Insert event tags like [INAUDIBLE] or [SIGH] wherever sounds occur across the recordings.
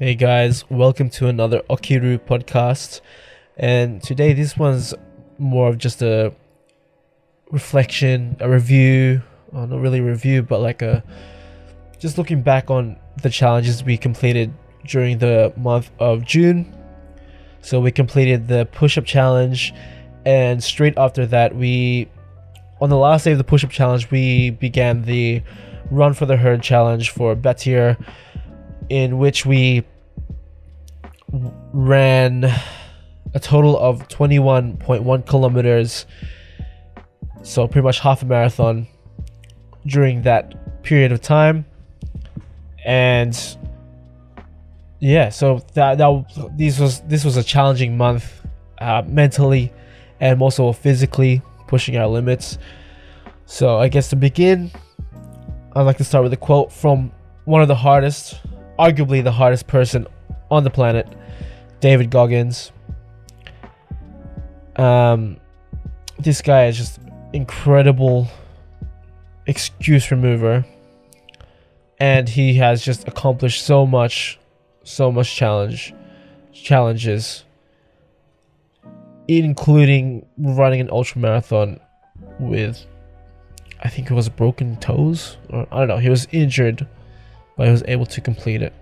Hey guys, welcome to another Okiru podcast. And today, this one's more of just a reflection, a review, or not really review, but like a just looking back on the challenges we completed during the month of June. So, we completed the push up challenge, and straight after that, we on the last day of the push up challenge, we began the run for the herd challenge for Batyr in which we ran a total of 21.1 kilometers so pretty much half a marathon during that period of time. And yeah so that that this was this was a challenging month uh, mentally and also physically pushing our limits. So i guess to begin i'd like to start with a quote from one of the hardest arguably the hardest person on the planet, David Goggins. Um, this guy is just incredible excuse remover, and he has just accomplished so much, so much challenge, challenges, including running an ultra marathon with, I think it was broken toes, or I don't know. He was injured but I was able to complete it.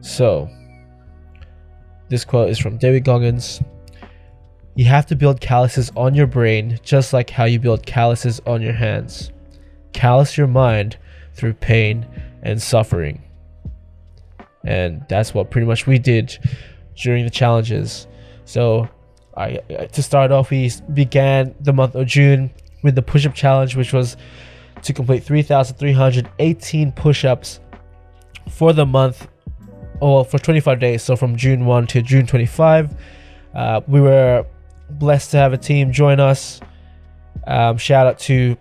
So, this quote is from David Goggins. You have to build calluses on your brain just like how you build calluses on your hands. Callus your mind through pain and suffering. And that's what pretty much we did during the challenges. So, I to start off, we began the month of June with the push-up challenge, which was to complete 3,318 push ups for the month, or for 25 days. So from June 1 to June 25. Uh, we were blessed to have a team join us. Um, shout out to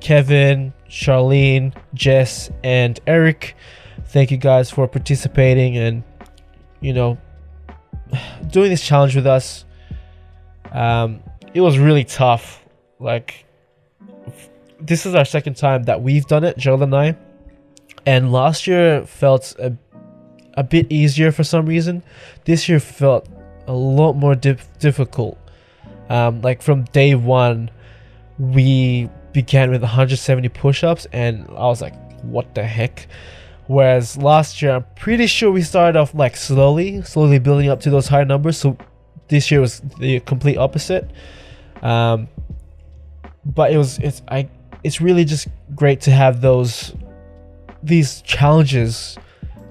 Kevin, Charlene, Jess, and Eric. Thank you guys for participating and, you know, [SIGHS] doing this challenge with us. Um, it was really tough. Like, this is our second time that we've done it, Joel and I. And last year felt a, a bit easier for some reason. This year felt a lot more dif- difficult. Um, like from day one, we began with 170 push ups, and I was like, what the heck? Whereas last year, I'm pretty sure we started off like slowly, slowly building up to those high numbers. So this year was the complete opposite. Um, but it was it's I it's really just great to have those these challenges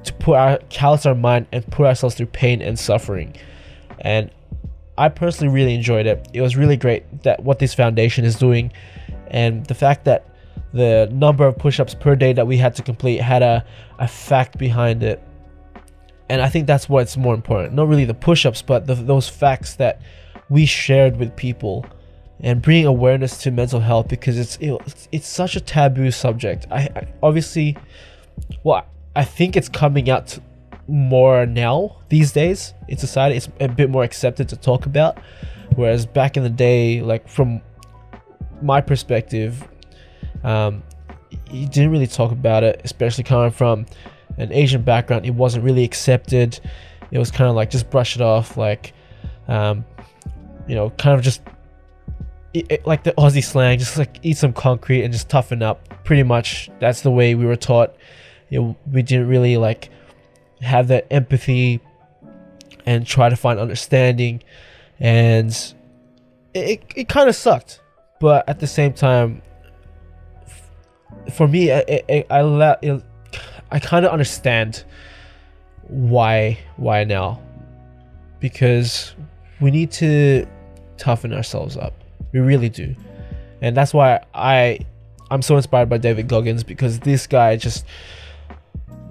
to put our callous our mind and put ourselves through pain and suffering. And I personally really enjoyed it. It was really great that what this foundation is doing and the fact that the number of push-ups per day that we had to complete had a, a fact behind it. And I think that's what's more important. Not really the push-ups, but the, those facts that we shared with people and bringing awareness to mental health because it's it's, it's such a taboo subject. I, I, obviously, well, I think it's coming out more now these days in society. It's a bit more accepted to talk about, whereas back in the day, like from my perspective, um, you didn't really talk about it, especially coming from an Asian background. It wasn't really accepted. It was kind of like just brush it off, like, um, you know, kind of just it, like the Aussie slang, just like eat some concrete and just toughen up. Pretty much, that's the way we were taught. You know, we didn't really like have that empathy and try to find understanding, and it it, it kind of sucked. But at the same time, for me, I I, I, I kind of understand why why now because we need to toughen ourselves up we really do. And that's why I I'm so inspired by David Goggins because this guy just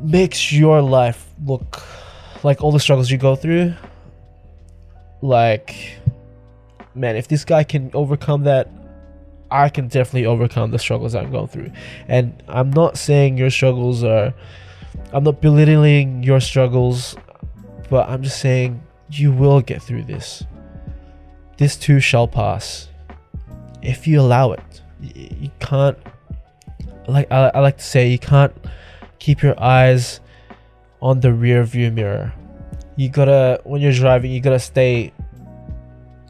makes your life look like all the struggles you go through like man if this guy can overcome that I can definitely overcome the struggles I'm going through. And I'm not saying your struggles are I'm not belittling your struggles, but I'm just saying you will get through this. This too shall pass if you allow it. You can't, like I, I like to say, you can't keep your eyes on the rear view mirror. You gotta, when you're driving, you gotta stay,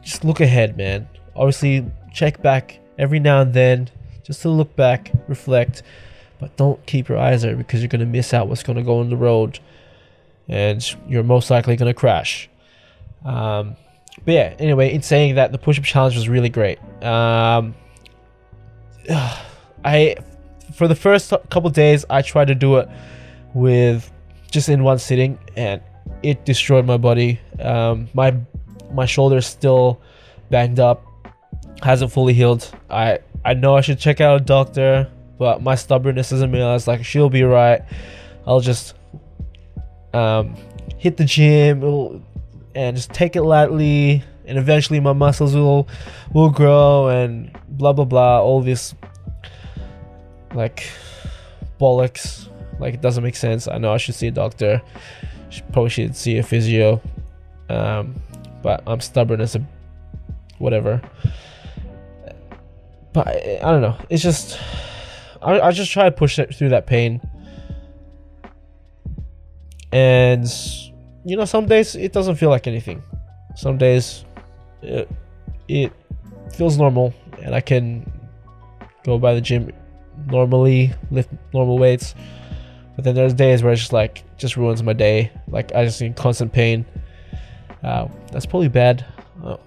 just look ahead, man. Obviously, check back every now and then just to look back, reflect, but don't keep your eyes there because you're gonna miss out what's gonna go on the road and you're most likely gonna crash. Um, but yeah, anyway, in saying that, the push up challenge was really great. Um, [SIGHS] I, for the first couple days, I tried to do it with just in one sitting, and it destroyed my body. Um, my my shoulder's still banged up, hasn't fully healed. I I know I should check out a doctor, but my stubbornness isn't me. I was like, she'll be right. I'll just um, hit the gym and just take it lightly, and eventually my muscles will will grow and blah blah blah. All this like bollocks. Like it doesn't make sense. I know I should see a doctor. Probably should see a physio. Um, but I'm stubborn as a whatever. But I, I don't know. It's just I, I just try to push it through that pain. And you know, some days it doesn't feel like anything. Some days it, it feels normal and I can go by the gym normally, lift normal weights. But then there's days where it's just like just ruins my day. Like I just in constant pain. Uh, that's probably bad. Uh,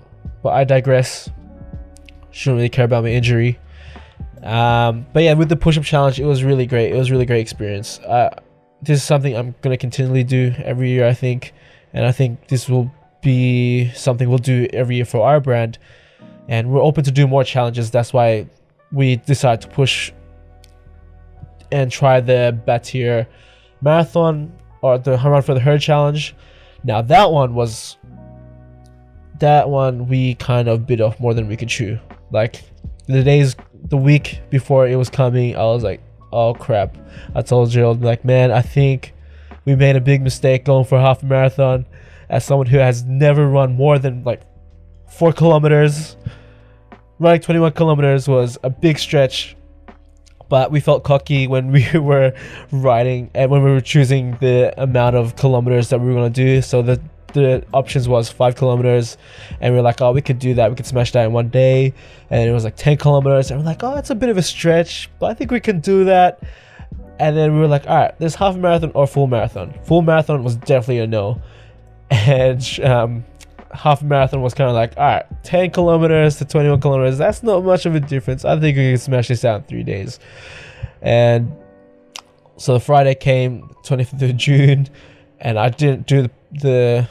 but I digress. Shouldn't really care about my injury. Um, but yeah, with the push-up challenge, it was really great. It was really great experience. Uh, this is something I'm gonna continually do every year, I think, and I think this will be something we'll do every year for our brand. And we're open to do more challenges. That's why we decided to push and try the Batyr Marathon or the Run for the Herd challenge. Now that one was that one we kind of bit off more than we could chew. Like the days, the week before it was coming, I was like, oh crap. I told Gerald, like, man, I think we made a big mistake going for a half marathon. As someone who has never run more than like four kilometers, running 21 kilometers was a big stretch but we felt cocky when [LAUGHS] we were riding and when we were choosing the amount of kilometers that we were going to do. So the the options was five kilometers, and we are like, oh, we could do that. We could smash that in one day, and it was like ten kilometers, and we're like, oh, it's a bit of a stretch, but I think we can do that. And then we were like, all right, there's half marathon or full marathon. Full marathon was definitely a no, and um, half marathon was kind of like, all right, 10 kilometers to 21 kilometers. That's not much of a difference. I think we can smash this out in three days. And so the Friday came, 25th of June, and I didn't do the, the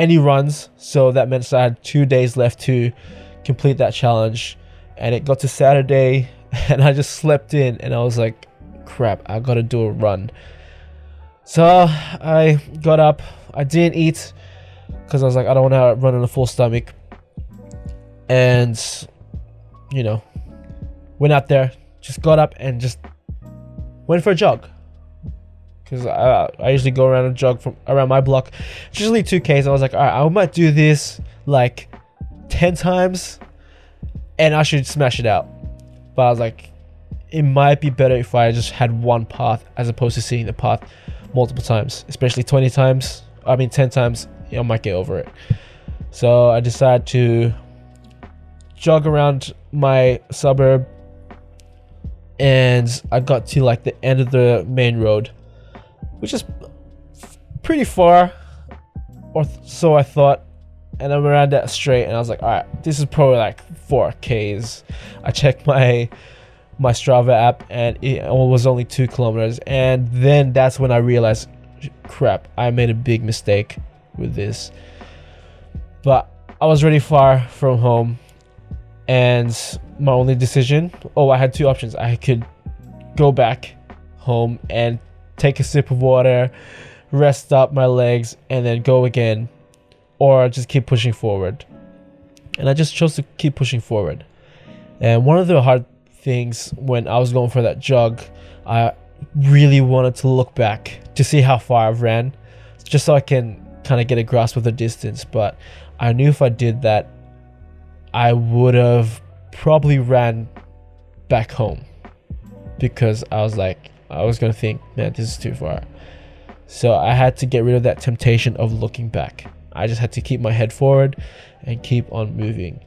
any runs. So that meant I had two days left to complete that challenge. And it got to Saturday, [LAUGHS] and I just slept in, and I was like, crap, I gotta do a run. So I got up, I didn't eat because I was like, I don't want to run on a full stomach. And, you know, went out there, just got up and just went for a jog. Because I, I usually go around and jog from around my block. It's usually 2Ks. I was like, all right, I might do this like 10 times and I should smash it out. But I was like, it might be better if I just had one path as opposed to seeing the path multiple times, especially 20 times. I mean, 10 times I might get over it. So I decided to jog around my suburb and I got to like the end of the main road, which is pretty far, or so I thought. And I'm around that straight, and I was like, all right, this is probably like four Ks. I checked my my Strava app, and it was only two kilometers. And then that's when I realized, crap, I made a big mistake with this. But I was really far from home, and my only decision oh, I had two options. I could go back home and take a sip of water, rest up my legs, and then go again, or just keep pushing forward. And I just chose to keep pushing forward. And one of the hard things when I was going for that jog, I really wanted to look back to see how far I've ran, just so I can kind of get a grasp of the distance. But I knew if I did that, I would have probably ran back home because I was like, I was gonna think, man, this is too far. So I had to get rid of that temptation of looking back. I just had to keep my head forward and keep on moving.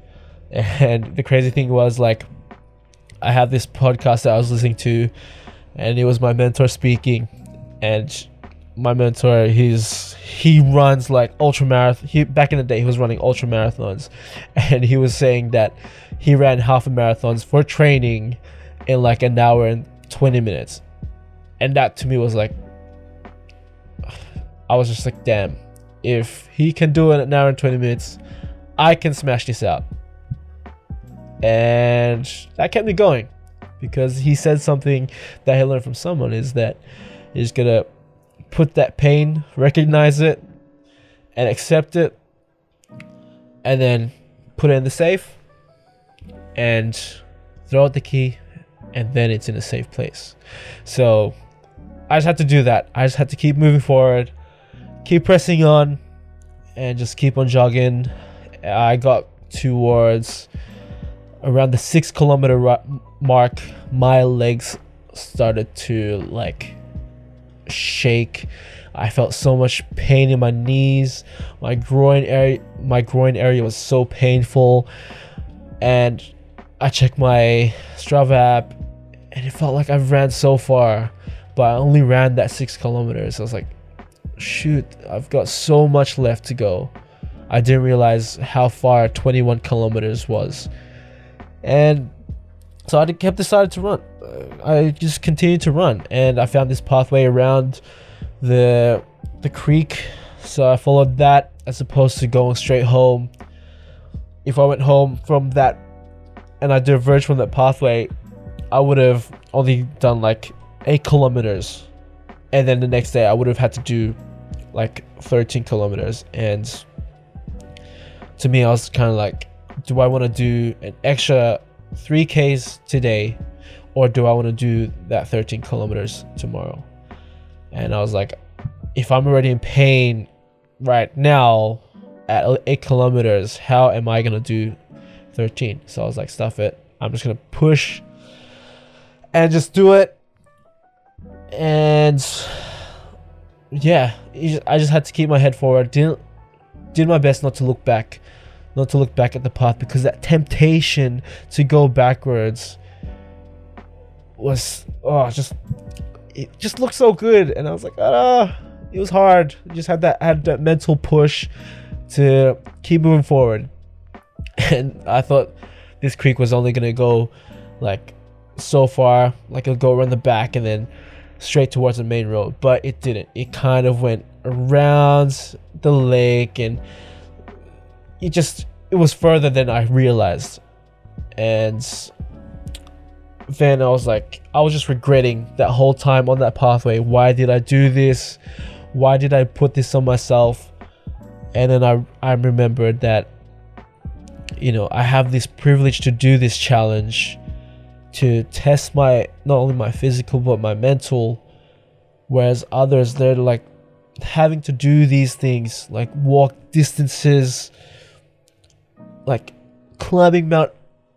And the crazy thing was like I have this podcast that I was listening to and it was my mentor speaking and my mentor he's he runs like ultra marathon he back in the day he was running ultra marathons [LAUGHS] and he was saying that he ran half a marathons for training in like an hour and 20 minutes and that to me was like i was just like damn if he can do it in an hour and 20 minutes i can smash this out and that kept me going because he said something that he learned from someone is that he's gonna put that pain, recognize it, and accept it, and then put it in the safe and throw out the key, and then it's in a safe place. So I just had to do that. I just had to keep moving forward, keep pressing on, and just keep on jogging. I got towards around the six kilometer mark, my legs started to like shake. I felt so much pain in my knees. My groin area my groin area was so painful. And I checked my Strava app and it felt like I've ran so far, but I only ran that six kilometers. I was like, shoot, I've got so much left to go. I didn't realize how far 21 kilometers was. And so I kept decided to run. Uh, I just continued to run, and I found this pathway around the the creek. So I followed that as opposed to going straight home. If I went home from that and I diverged from that pathway, I would have only done like eight kilometers, and then the next day I would have had to do like 13 kilometers. And to me, I was kind of like, do I want to do an extra 3Ks today or do I want to do that 13 kilometers tomorrow? And I was like, if I'm already in pain right now at 8 kilometers, how am I going to do 13? So I was like, stuff it. I'm just going to push and just do it. And yeah, I just had to keep my head forward. Didn't did my best not to look back not to look back at the path because that temptation to go backwards was oh just it just looked so good. And I was like ah it was hard. Just had that had that mental push to keep moving forward. [LAUGHS] And I thought this creek was only gonna go like so far like it'll go around the back and then straight towards the main road but it didn't it kind of went around the lake and it just it was further than I realized, and then I was like, I was just regretting that whole time on that pathway. Why did I do this? Why did I put this on myself? And then I I remembered that you know I have this privilege to do this challenge to test my not only my physical but my mental. Whereas others they're like having to do these things like walk distances like climbing mount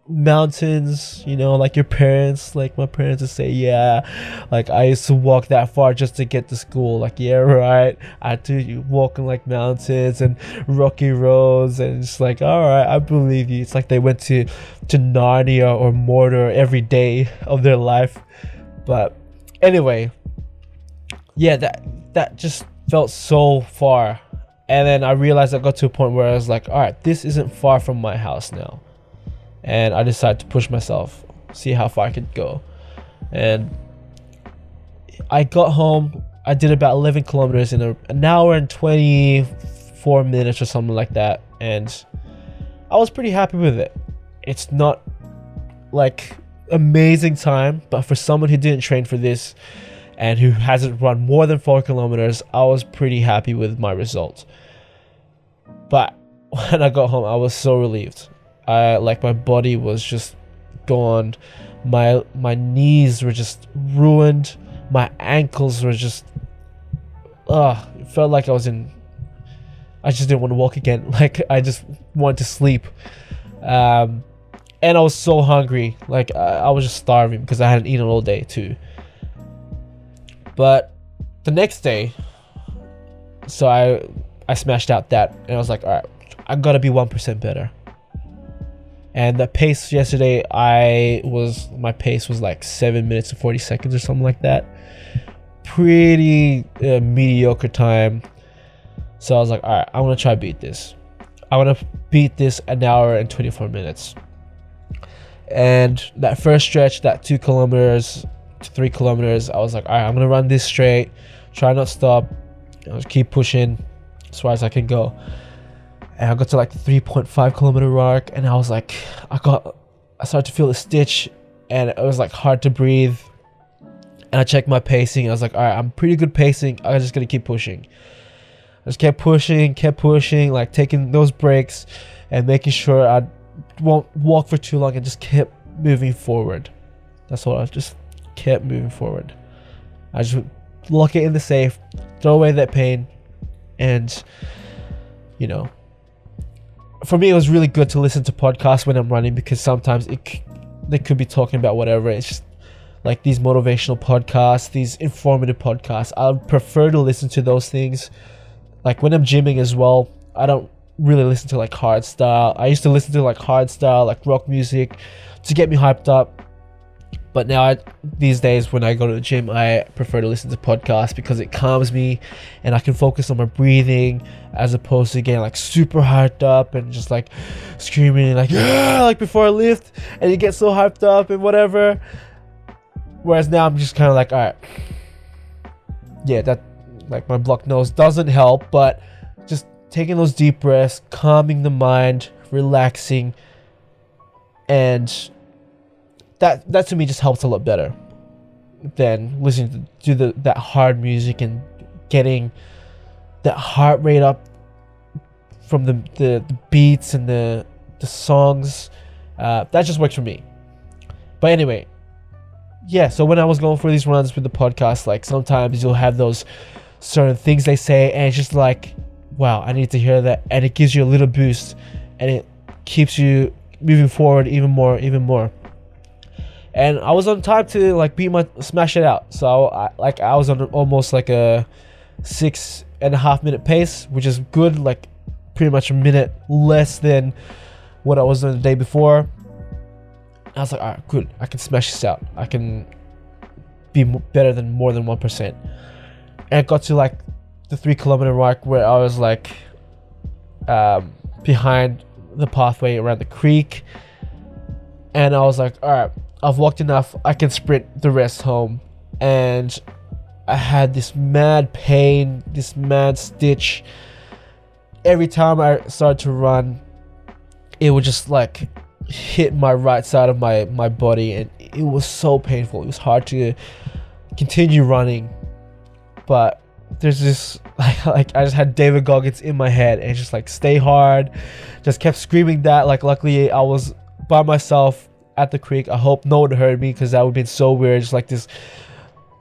mountains you know like your parents like my parents would say yeah like i used to walk that far just to get to school. Like yeah [LAUGHS] right? I do walking like mountains and rocky roads and it's like all right i believe you. It's like they went to to narnia or mordor every day of their life. But anyway yeah that that just felt so far. And then I realized I got to a point where I was like, all right, this isn't far from my house now. And I decided to push myself, see how far I could go. And I got home. I did about 11 kilometers in a, an hour and 24 minutes or something like that. And I was pretty happy with it. It's not like amazing time, but for someone who didn't train for this, and who hasn't run more than four kilometers, I was pretty happy with my results. But [LAUGHS] when I got home, I was so relieved. I like my body was just gone. My my knees were just ruined. My ankles were just ugh, it felt like I was in I just didn't want to walk again. [LAUGHS] Like I just wanted to sleep. Um and I was so hungry. Like I, I was just starving because I hadn't eaten all day too. But the next day, so I I smashed out that, and I was like, all right, I gotta be one percent better. And the pace yesterday, I was my pace was like seven minutes and forty seconds or something like that. Pretty uh, mediocre time. So I was like, all right, i'm gonna try beat this. I want to beat this an hour and twenty four minutes. And that first stretch, that two kilometers, to three kilometers, I was like, all right, I'm gonna run this straight, try not stop, I'll keep pushing as far as I can go. And I got to like the 3.5 kilometer mark, and I was like, I got, I started to feel a stitch, and it was like hard to breathe. And I checked my pacing. I was like, all right, I'm pretty good pacing. I'm just gonna keep pushing. I just kept pushing, kept pushing, like taking those breaks, and making sure I won't walk for too long, and just kept moving forward. That's what I just kept moving forward. I just lock it in the safe, throw away that pain, and you know, for me, it was really good to listen to podcasts when I'm running because sometimes it they could be talking about whatever. It's just like these motivational podcasts, these informative podcasts. I prefer to listen to those things. Like when I'm gymming as well, I don't really listen to like hard style. I used to listen to like hard style, like rock music, to get me hyped up. But now, I, these days, when I go to the gym, I prefer to listen to podcasts because it calms me and I can focus on my breathing as opposed to getting like super hyped up and just like screaming like, yeah, like before I lift and you get so hyped up and whatever. Whereas now I'm just kind of like, all right, yeah, that like my blocked nose doesn't help, but just taking those deep breaths, calming the mind, relaxing, and that that to me just helps a lot better than listening to, the that hard music and getting that heart rate up from the the, the beats and the the songs. Uh, that just works for me. But anyway, yeah. So when I was going for these runs with the podcast, like sometimes you'll have those certain things they say, and it's just like, wow, I need to hear that, and it gives you a little boost, and it keeps you moving forward even more, even more and I was on time to like beat my smash it out. So I, like I was on almost like a six and a half minute pace, which is good. Like pretty much a minute less than what I was on the day before. I was like, all right, good. I can smash this out. I can be better than more than one percent. And it got to like the three kilometer mark where I was like um, behind the pathway around the creek, and I was like, all right I've walked enough. I can sprint the rest home. And I had this mad pain, this mad stitch. Every time I started to run, it would just like hit my right side of my, my body. And it was so painful. It was hard to continue running. But there's this [LAUGHS] like like I just had David Goggins in my head and just like stay hard. Just kept screaming that. Like luckily I was by myself at the creek. I hope no one heard me because that would have been so weird. Just like this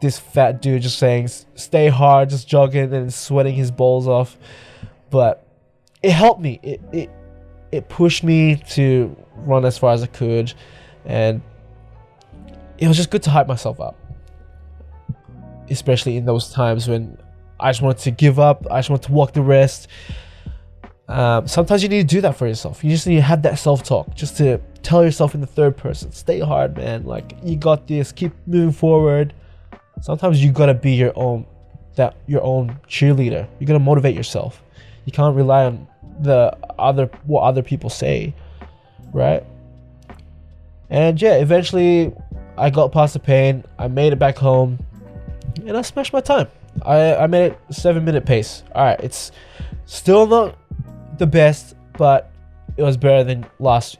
this fat dude just saying stay hard, just jogging and sweating his balls off. But it helped me. It it it pushed me to run as far as I could and it was just good to hype myself up. Especially in those times when I just wanted to give up, I just wanted to walk the rest. Um, sometimes you need to do that for yourself. You just need to have that self talk just to tell yourself in the third person, stay hard, man. Like you got this. Keep moving forward. Sometimes you gotta be your own that your own cheerleader. You gotta motivate yourself. You can't rely on the other what other people say, right? And yeah, eventually I got past the pain. I made it back home, and I smashed my time. I I made it seven minute pace. All right, it's still not the best, but it was better than last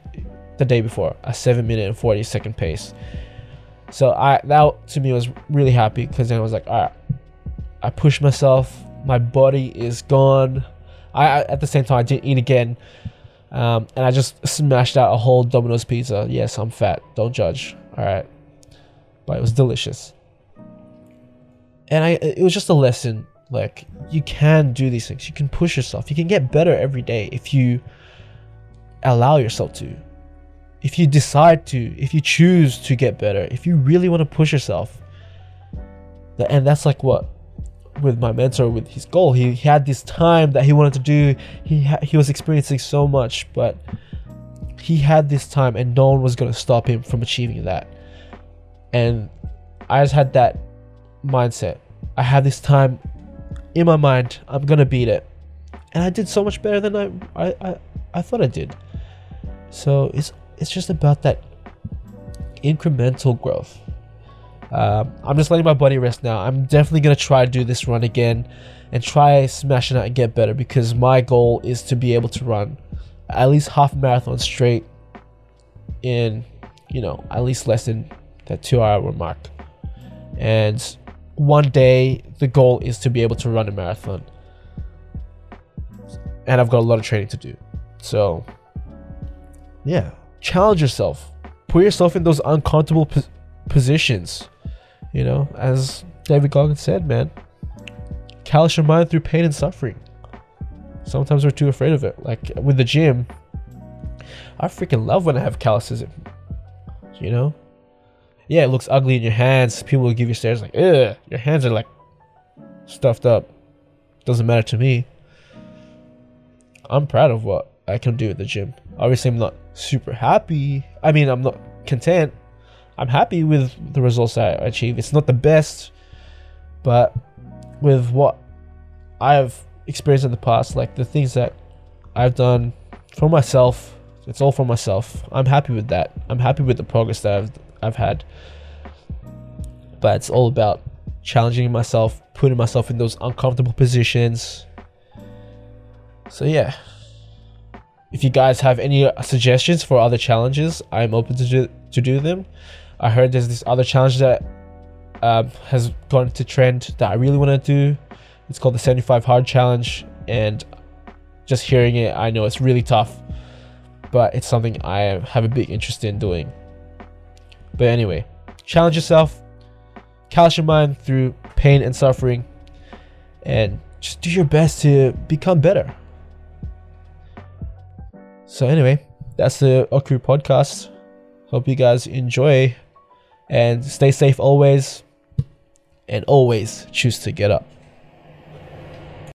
the day before, a seven minute and forty second pace. So I that to me was really happy because then I was like, all right, I pushed myself. My body is gone. I, at the same time I didn't eat again, um, and I just smashed out a whole Domino's pizza. Yes, I'm fat. Don't judge. All right, but it was delicious. And I it was just a lesson. Like you can do these things. You can push yourself. You can get better every day if you allow yourself to if you decide to, if you choose to get better, if you really want to push yourself, and that's like what with my mentor with his goal. He, he had this time that he wanted to do. He ha- he was experiencing so much, but he had this time, and no one was gonna stop him from achieving that. And I just had that mindset. I have this time in my mind. I'm gonna beat it, and I did so much better than I I I, I thought I did. So it's it's just about that incremental growth. Um, I'm just letting my body rest now. I'm definitely gonna try to do this run again and try smashing out and get better because my goal is to be able to run at least half marathon straight in, you know, at least less than that two hour mark. And one day the goal is to be able to run a marathon. And I've got a lot of training to do. So, yeah, challenge yourself. Put yourself in those uncomfortable po- positions. You know, as David Goggins said, man, callous your mind through pain and suffering. Sometimes we're too afraid of it. Like with the gym, I freaking love when I have calluses. You know? Yeah, it looks ugly in your hands. People will give you stares like, ugh, your hands are like stuffed up. Doesn't matter to me. I'm proud of what I can do at the gym. Obviously, I'm not super happy. I mean, I'm not content. I'm happy with the results I achieve. It's not the best, but with what I've experienced in the past, like the things that I've done for myself, it's all for myself. I'm happy with that. I'm happy with the progress that I've I've had. But it's all about challenging myself, putting myself in those uncomfortable positions. So yeah. If you guys have any suggestions for other challenges, I'm open to do, to do them. I heard there's this other challenge that um, has gone to trend that I really want to do. It's called the 75 Hard Challenge, and just hearing it, I know it's really tough, but it's something I have a big interest in doing. But anyway, challenge yourself, callous your mind through pain and suffering, and just do your best to become better. So anyway, that's the Okiru podcast. Hope you guys enjoy and stay safe always and always choose to get up.